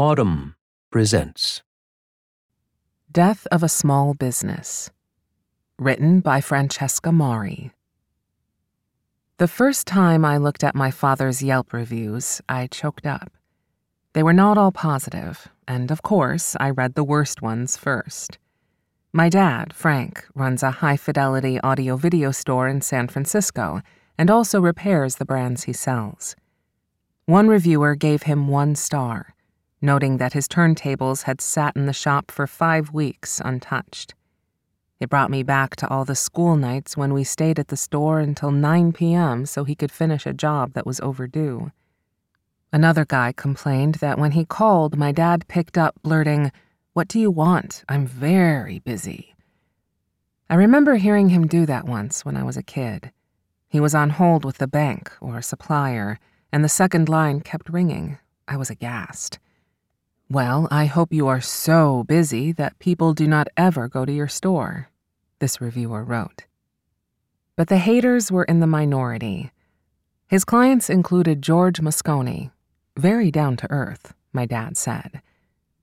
Audm presents Death of a Small Business. Written by Francesca Mari. The first time I looked at my father's Yelp reviews, I choked up. They were not all positive, and of course, I read the worst ones first. My dad, Frank, runs a high fidelity audio video store in San Francisco and also repairs the brands he sells. One reviewer gave him one star, noting that his turntables had sat in the shop for five weeks untouched. It brought me back to all the school nights when we stayed at the store until 9 p.m. so he could finish a job that was overdue. Another guy complained that when he called, my dad picked up, blurting, What do you want? I'm very busy. I remember hearing him do that once when I was a kid. He was on hold with the bank or a supplier, and the second line kept ringing. I was aghast. Well, I hope you are so busy that people do not ever go to your store, this reviewer wrote. But the haters were in the minority. His clients included George Moscone, very down to earth, my dad said,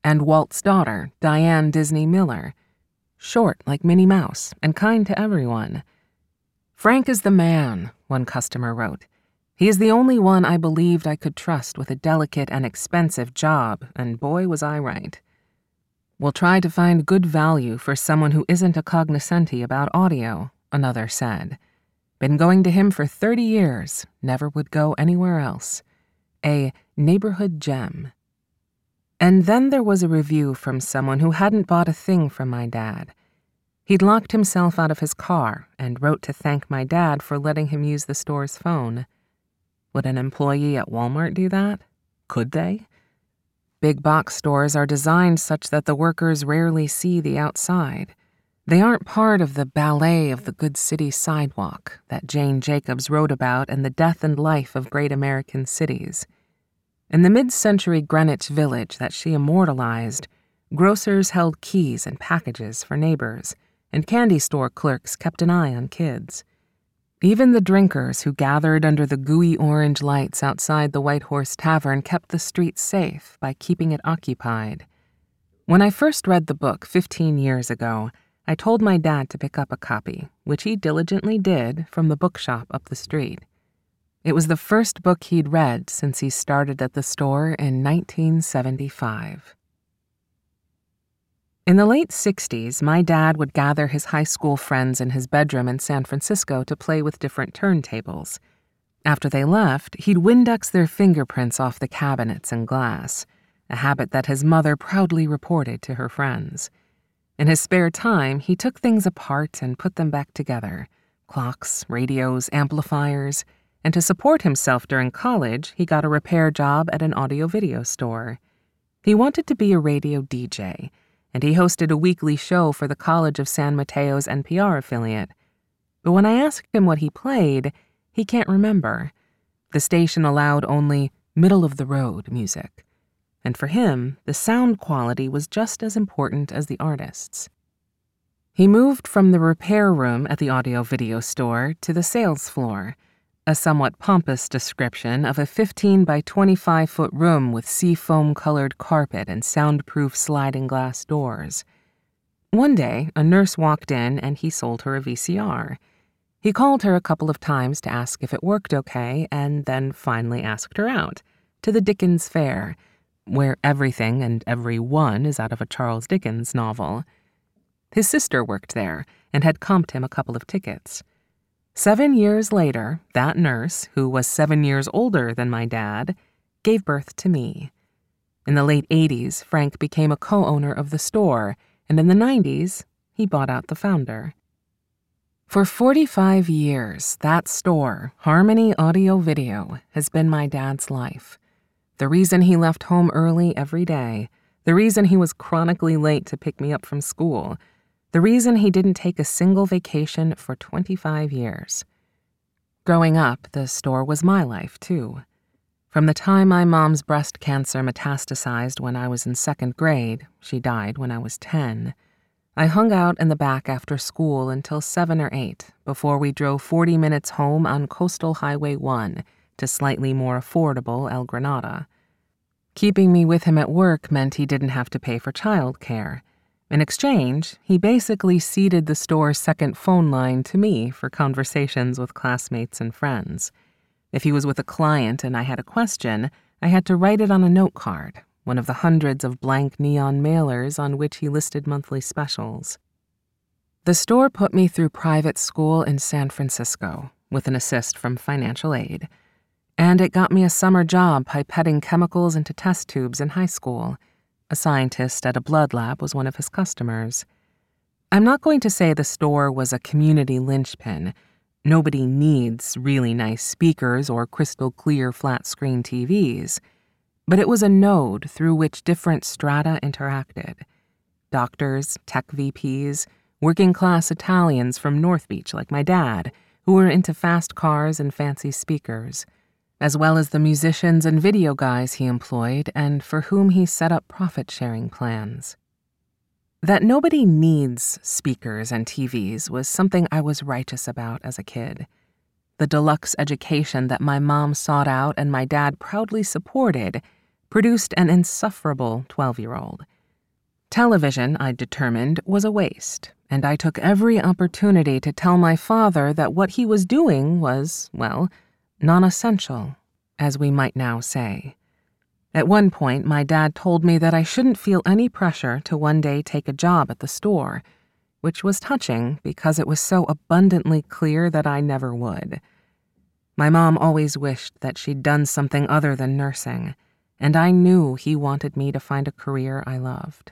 and Walt's daughter, Diane Disney Miller, short like Minnie Mouse and kind to everyone. Frank is the man, one customer wrote. He is the only one I believed I could trust with a delicate and expensive job, and boy, was I right. We'll try to find good value for someone who isn't a cognoscenti about audio, another said. Been going to him for 30 years, never would go anywhere else. A neighborhood gem. And then there was a review from someone who hadn't bought a thing from my dad. He'd locked himself out of his car and wrote to thank my dad for letting him use the store's phone. Would an employee at Walmart do that? Could they? Big box stores are designed such that the workers rarely see the outside. They aren't part of the ballet of the good city sidewalk that Jane Jacobs wrote about in The Death and Life of Great American Cities. In the mid century Greenwich village that she immortalized, grocers held keys and packages for neighbors, and candy store clerks kept an eye on kids. Even the drinkers who gathered under the gooey orange lights outside the White Horse Tavern kept the street safe by keeping it occupied. When I first read the book 15 years ago, I told my dad to pick up a copy, which he diligently did from the bookshop up the street. It was the first book he'd read since he started at the store in 1975. In the late 60s, my dad would gather his high school friends in his bedroom in San Francisco to play with different turntables. After they left, he'd Windex their fingerprints off the cabinets and glass, a habit that his mother proudly reported to her friends. In his spare time, he took things apart and put them back together clocks, radios, amplifiers, and to support himself during college, he got a repair job at an audio video store. He wanted to be a radio DJ and he hosted a weekly show for the College of San Mateo's NPR affiliate. But when I asked him what he played, he can't remember. The station allowed only middle of the road music. And for him, the sound quality was just as important as the artists. He moved from the repair room at the audio video store to the sales floor a somewhat pompous description of a 15 by 25 foot room with seafoam colored carpet and soundproof sliding glass doors. One day, a nurse walked in and he sold her a VCR. He called her a couple of times to ask if it worked okay and then finally asked her out to the Dickens Fair, where everything and everyone is out of a Charles Dickens novel. His sister worked there and had comped him a couple of tickets. Seven years later, that nurse, who was seven years older than my dad, gave birth to me. In the late 80s, Frank became a co owner of the store, and in the 90s, he bought out the founder. For 45 years, that store, Harmony Audio Video, has been my dad's life. The reason he left home early every day, the reason he was chronically late to pick me up from school, the reason he didn't take a single vacation for 25 years. Growing up, the store was my life, too. From the time my mom's breast cancer metastasized when I was in second grade, she died when I was 10. I hung out in the back after school until 7 or 8 before we drove 40 minutes home on Coastal Highway 1 to slightly more affordable El Granada. Keeping me with him at work meant he didn't have to pay for childcare. In exchange, he basically ceded the store's second phone line to me for conversations with classmates and friends. If he was with a client and I had a question, I had to write it on a note card, one of the hundreds of blank neon mailers on which he listed monthly specials. The store put me through private school in San Francisco with an assist from financial aid, and it got me a summer job pipetting chemicals into test tubes in high school. A scientist at a blood lab was one of his customers. I'm not going to say the store was a community linchpin. Nobody needs really nice speakers or crystal clear flat screen TVs. But it was a node through which different strata interacted doctors, tech VPs, working class Italians from North Beach like my dad, who were into fast cars and fancy speakers, as well as the musicians and video guys he employed and for whom he set up profit sharing plans. That nobody needs speakers and TVs was something I was righteous about as a kid. The deluxe education that my mom sought out and my dad proudly supported produced an insufferable 12 year old. Television, I determined, was a waste, and I took every opportunity to tell my father that what he was doing was, well, non essential, as we might now say. At one point, my dad told me that I shouldn't feel any pressure to one day take a job at the store, which was touching because it was so abundantly clear that I never would. My mom always wished that she'd done something other than nursing, and I knew he wanted me to find a career I loved.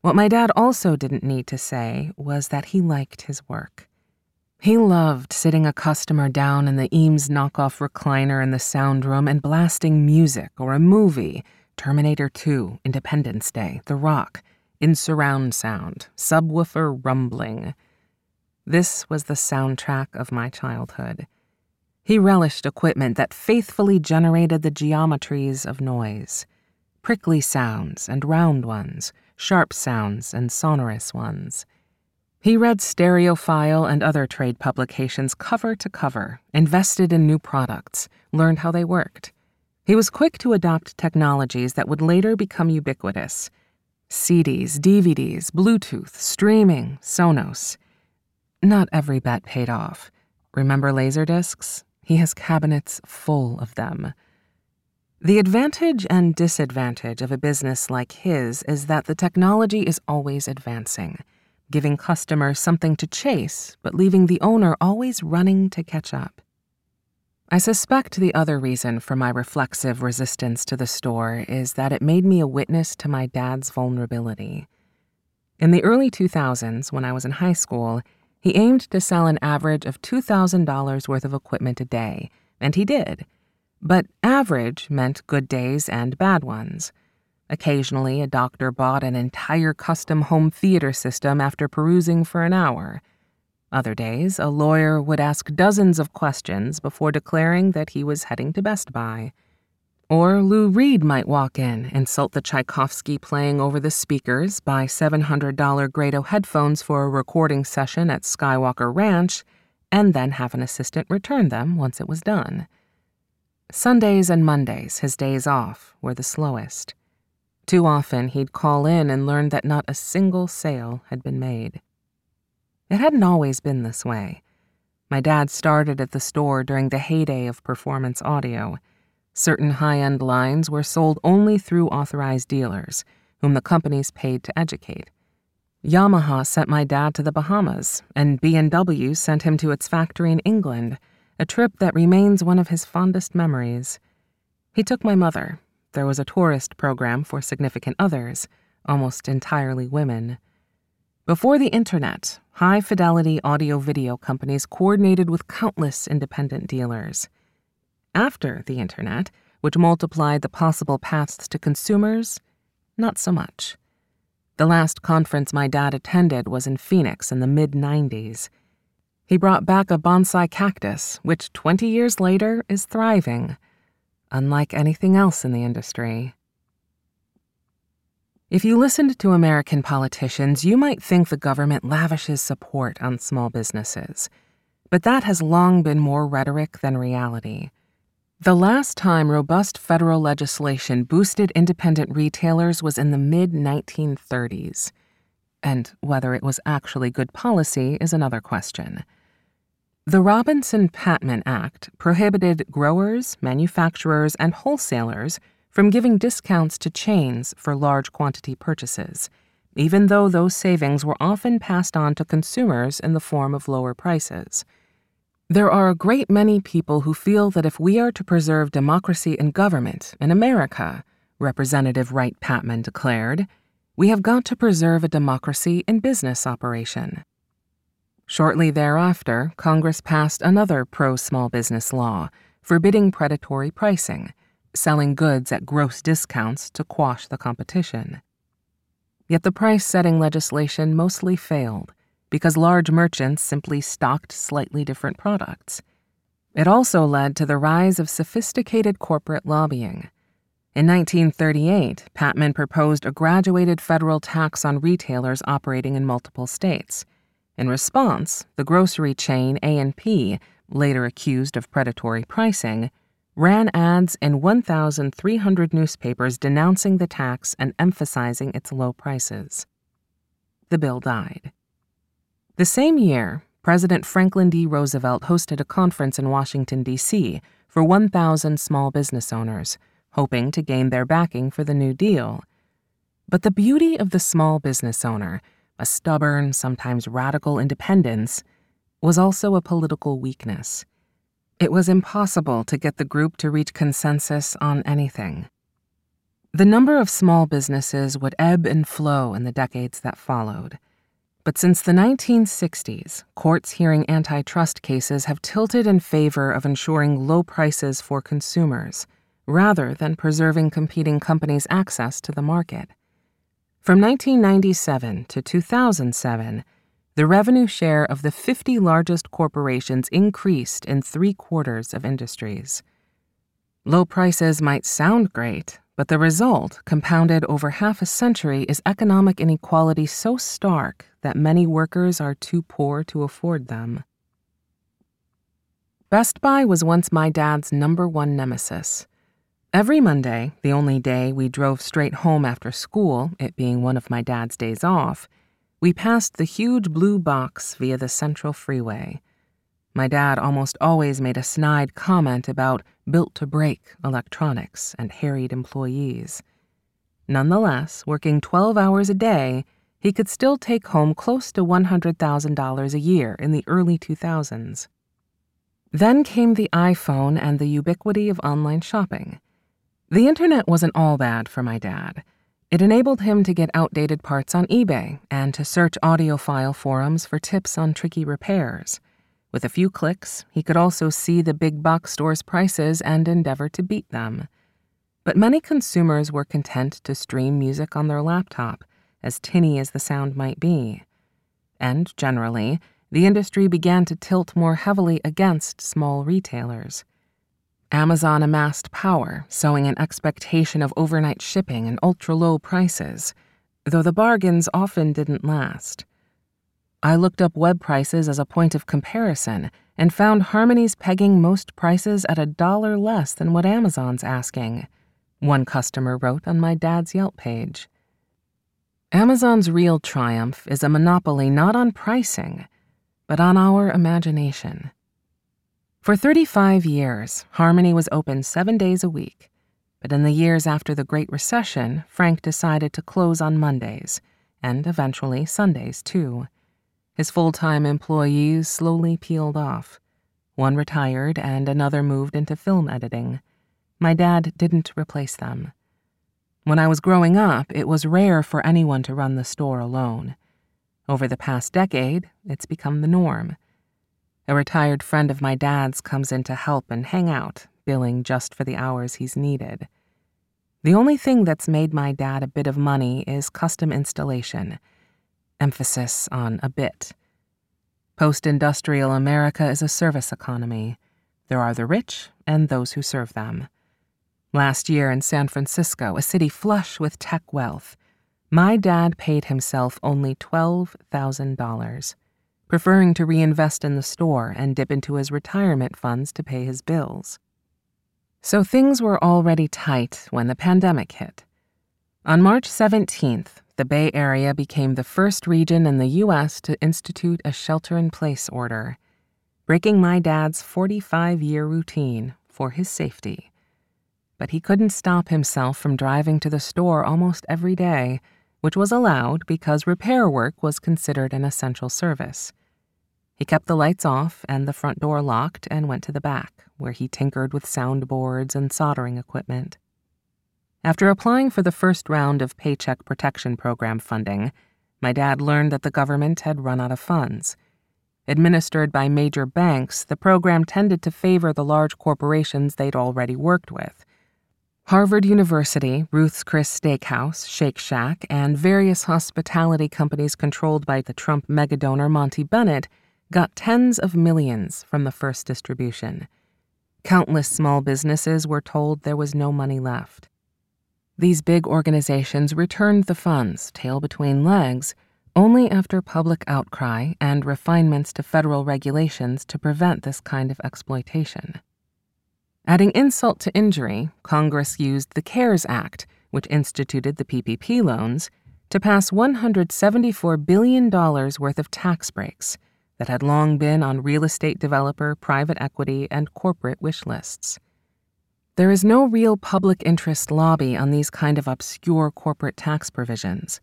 What my dad also didn't need to say was that he liked his work. He loved sitting a customer down in the Eames knockoff recliner in the sound room and blasting music or a movie Terminator 2, Independence Day, The Rock, in surround sound, subwoofer rumbling. This was the soundtrack of my childhood. He relished equipment that faithfully generated the geometries of noise prickly sounds and round ones, sharp sounds and sonorous ones. He read Stereophile and other trade publications cover to cover, invested in new products, learned how they worked. He was quick to adopt technologies that would later become ubiquitous CDs, DVDs, Bluetooth, streaming, Sonos. Not every bet paid off. Remember Laserdiscs? He has cabinets full of them. The advantage and disadvantage of a business like his is that the technology is always advancing giving customers something to chase, but leaving the owner always running to catch up. I suspect the other reason for my reflexive resistance to the store is that it made me a witness to my dad's vulnerability. In the early 2000s, when I was in high school, he aimed to sell an average of $2,000 worth of equipment a day, and he did. But average meant good days and bad ones. Occasionally, a doctor bought an entire custom home theater system after perusing for an hour. Other days, a lawyer would ask dozens of questions before declaring that he was heading to Best Buy. Or Lou Reed might walk in, insult the Tchaikovsky playing over the speakers, buy $700 Grado headphones for a recording session at Skywalker Ranch, and then have an assistant return them once it was done. Sundays and Mondays, his days off, were the slowest. Too often, he'd call in and learn that not a single sale had been made. It hadn't always been this way. My dad started at the store during the heyday of performance audio. Certain high end lines were sold only through authorized dealers, whom the companies paid to educate. Yamaha sent my dad to the Bahamas, and B&W sent him to its factory in England, a trip that remains one of his fondest memories. He took my mother, there was a tourist program for significant others, almost entirely women. Before the internet, high fidelity audio video companies coordinated with countless independent dealers. After the internet, which multiplied the possible paths to consumers, not so much. The last conference my dad attended was in Phoenix in the mid 90s. He brought back a bonsai cactus, which 20 years later is thriving unlike anything else in the industry. If you listened to American politicians, you might think the government lavishes support on small businesses. But that has long been more rhetoric than reality. The last time robust federal legislation boosted independent retailers was in the mid 1930s. And whether it was actually good policy is another question. The Robinson Patman Act prohibited growers, manufacturers, and wholesalers from giving discounts to chains for large quantity purchases, even though those savings were often passed on to consumers in the form of lower prices. There are a great many people who feel that if we are to preserve democracy in government in America, Representative Wright Patman declared, we have got to preserve a democracy in business operation. Shortly thereafter, Congress passed another pro small business law forbidding predatory pricing, selling goods at gross discounts to quash the competition. Yet the price setting legislation mostly failed because large merchants simply stocked slightly different products. It also led to the rise of sophisticated corporate lobbying. In 1938, Patman proposed a graduated federal tax on retailers operating in multiple states. In response, the grocery chain A&P, later accused of predatory pricing, ran ads in 1,300 newspapers denouncing the tax and emphasizing its low prices. The bill died. The same year, President Franklin D. Roosevelt hosted a conference in Washington, D.C. for 1,000 small business owners, hoping to gain their backing for the New Deal. But the beauty of the small business owner, a stubborn, sometimes radical independence, was also a political weakness. It was impossible to get the group to reach consensus on anything. The number of small businesses would ebb and flow in the decades that followed. But since the 1960s, courts hearing antitrust cases have tilted in favor of ensuring low prices for consumers, rather than preserving competing companies' access to the market. From 1997 to 2007, the revenue share of the 50 largest corporations increased in three quarters of industries. Low prices might sound great, but the result, compounded over half a century, is economic inequality so stark that many workers are too poor to afford them. Best Buy was once my dad's number one nemesis. Every Monday, the only day we drove straight home after school, it being one of my dad's days off, we passed the huge blue box via the Central Freeway. My dad almost always made a snide comment about built to break electronics and harried employees. Nonetheless, working 12 hours a day, he could still take home close to $100,000 a year in the early 2000s. Then came the iPhone and the ubiquity of online shopping. The internet wasn't all bad for my dad. It enabled him to get outdated parts on eBay and to search audiophile forums for tips on tricky repairs. With a few clicks, he could also see the big box store's prices and endeavor to beat them. But many consumers were content to stream music on their laptop, as tinny as the sound might be. And generally, the industry began to tilt more heavily against small retailers. Amazon amassed power, sowing an expectation of overnight shipping and ultra low prices, though the bargains often didn't last. I looked up web prices as a point of comparison and found Harmony's pegging most prices at a dollar less than what Amazon's asking, one customer wrote on my dad's Yelp page. Amazon's real triumph is a monopoly not on pricing, but on our imagination. For 35 years, Harmony was open seven days a week, but in the years after the Great Recession, Frank decided to close on Mondays, and eventually Sundays too. His full time employees slowly peeled off. One retired, and another moved into film editing. My dad didn't replace them. When I was growing up, it was rare for anyone to run the store alone. Over the past decade, it's become the norm. A retired friend of my dad's comes in to help and hang out, billing just for the hours he's needed. The only thing that's made my dad a bit of money is custom installation emphasis on a bit. Post industrial America is a service economy. There are the rich and those who serve them. Last year in San Francisco, a city flush with tech wealth, my dad paid himself only $12,000, preferring to reinvest in the store and dip into his retirement funds to pay his bills. So things were already tight when the pandemic hit. On March 17th, the Bay Area became the first region in the U.S. to institute a shelter in place order, breaking my dad's 45 year routine for his safety. But he couldn't stop himself from driving to the store almost every day, which was allowed because repair work was considered an essential service. He kept the lights off and the front door locked and went to the back, where he tinkered with soundboards and soldering equipment. After applying for the first round of Paycheck Protection Program funding, my dad learned that the government had run out of funds. Administered by major banks, the program tended to favor the large corporations they'd already worked with. Harvard University, Ruth's Chris Steakhouse, Shake Shack, and various hospitality companies controlled by the Trump megadonor Monty Bennett got tens of millions from the first distribution. Countless small businesses were told there was no money left. These big organizations returned the funds, tail between legs, only after public outcry and refinements to federal regulations to prevent this kind of exploitation. Adding insult to injury, Congress used the CARES Act, which instituted the PPP loans, to pass $174 billion worth of tax breaks that had long been on real estate developer, private equity, and corporate wish lists. There is no real public interest lobby on these kind of obscure corporate tax provisions.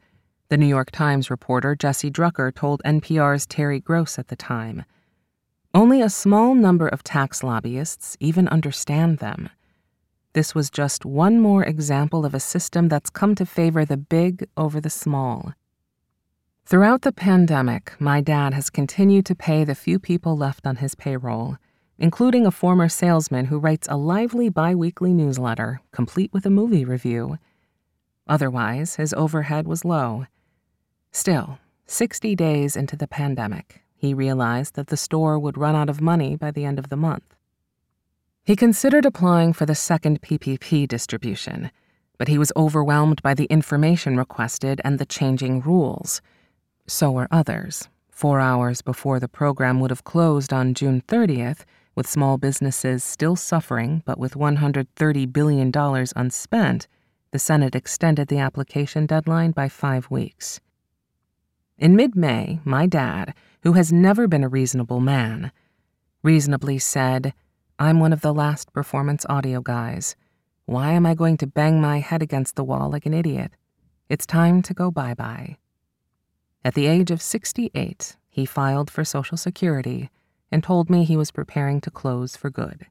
The New York Times reporter Jesse Drucker told NPR's Terry Gross at the time. Only a small number of tax lobbyists even understand them. This was just one more example of a system that's come to favor the big over the small. Throughout the pandemic, my dad has continued to pay the few people left on his payroll, including a former salesman who writes a lively biweekly newsletter, complete with a movie review. Otherwise, his overhead was low. Still, 60 days into the pandemic, he realized that the store would run out of money by the end of the month. He considered applying for the second PPP distribution, but he was overwhelmed by the information requested and the changing rules. So were others. Four hours before the program would have closed on June 30th, with small businesses still suffering but with $130 billion unspent, the Senate extended the application deadline by five weeks. In mid May, my dad, who has never been a reasonable man, reasonably said, I'm one of the last performance audio guys. Why am I going to bang my head against the wall like an idiot? It's time to go bye bye. At the age of 68, he filed for Social Security and told me he was preparing to close for good.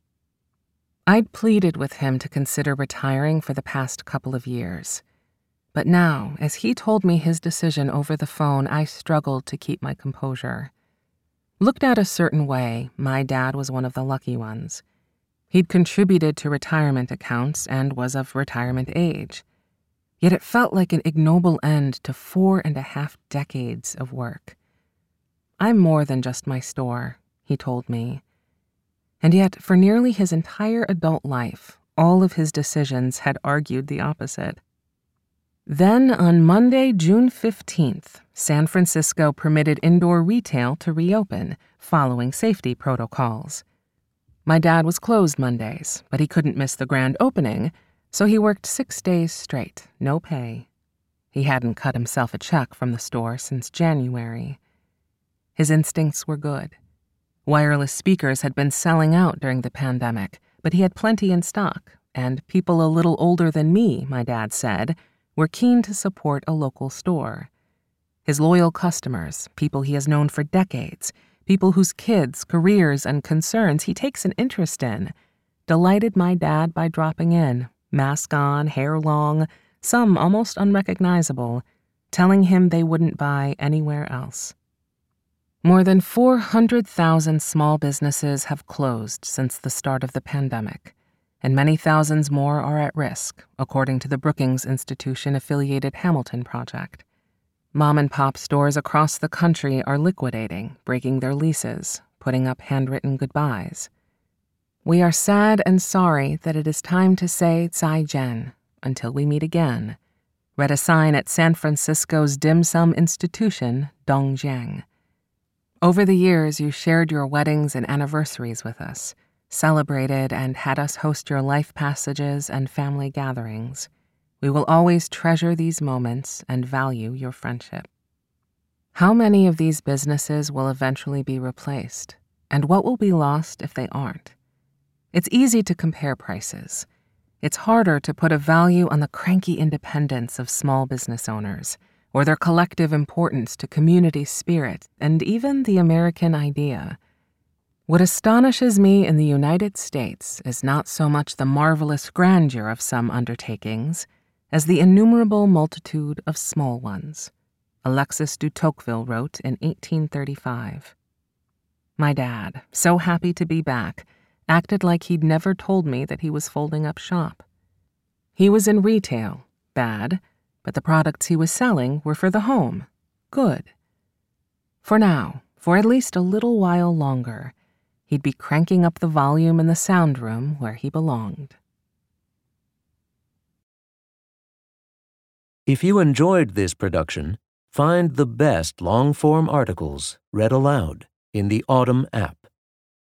I'd pleaded with him to consider retiring for the past couple of years. But now, as he told me his decision over the phone, I struggled to keep my composure. Looked at a certain way, my dad was one of the lucky ones. He'd contributed to retirement accounts and was of retirement age. Yet it felt like an ignoble end to four and a half decades of work. I'm more than just my store, he told me. And yet, for nearly his entire adult life, all of his decisions had argued the opposite. Then, on Monday, June 15th, San Francisco permitted indoor retail to reopen, following safety protocols. My dad was closed Mondays, but he couldn't miss the grand opening so he worked six days straight, no pay. He hadn't cut himself a check from the store since January. His instincts were good. Wireless speakers had been selling out during the pandemic, but he had plenty in stock, and people a little older than me, my dad said, were keen to support a local store. His loyal customers, people he has known for decades, people whose kids, careers, and concerns he takes an interest in, delighted my dad by dropping in mask on, hair long, some almost unrecognizable, telling him they wouldn't buy anywhere else. More than 400,000 small businesses have closed since the start of the pandemic, and many thousands more are at risk, according to the Brookings Institution affiliated Hamilton Project. Mom and pop stores across the country are liquidating, breaking their leases, putting up handwritten goodbyes. We are sad and sorry that it is time to say Zaijian until we meet again. Read a sign at San Francisco's dim sum institution, Dongjiang. Over the years, you shared your weddings and anniversaries with us. celebrated and had us host your life passages and family gatherings. We will always treasure these moments and value your friendship. How many of these businesses will eventually be replaced, and what will be lost if they aren't? It's easy to compare prices. It's harder to put a value on the cranky independence of small business owners, or their collective importance to community spirit and even the American idea. What astonishes me in the United States is not so much the marvelous grandeur of some undertakings as the innumerable multitude of small ones. Alexis de Tocqueville wrote in 1835. My dad, so happy to be back, acted like he'd never told me that he was folding up shop. He was in retail, bad, but the products he was selling were for the home, good. For now, for at least a little while longer, he'd be cranking up the volume in the sound room where he belonged. If you enjoyed this production, find the best long form articles read aloud in the Audm app,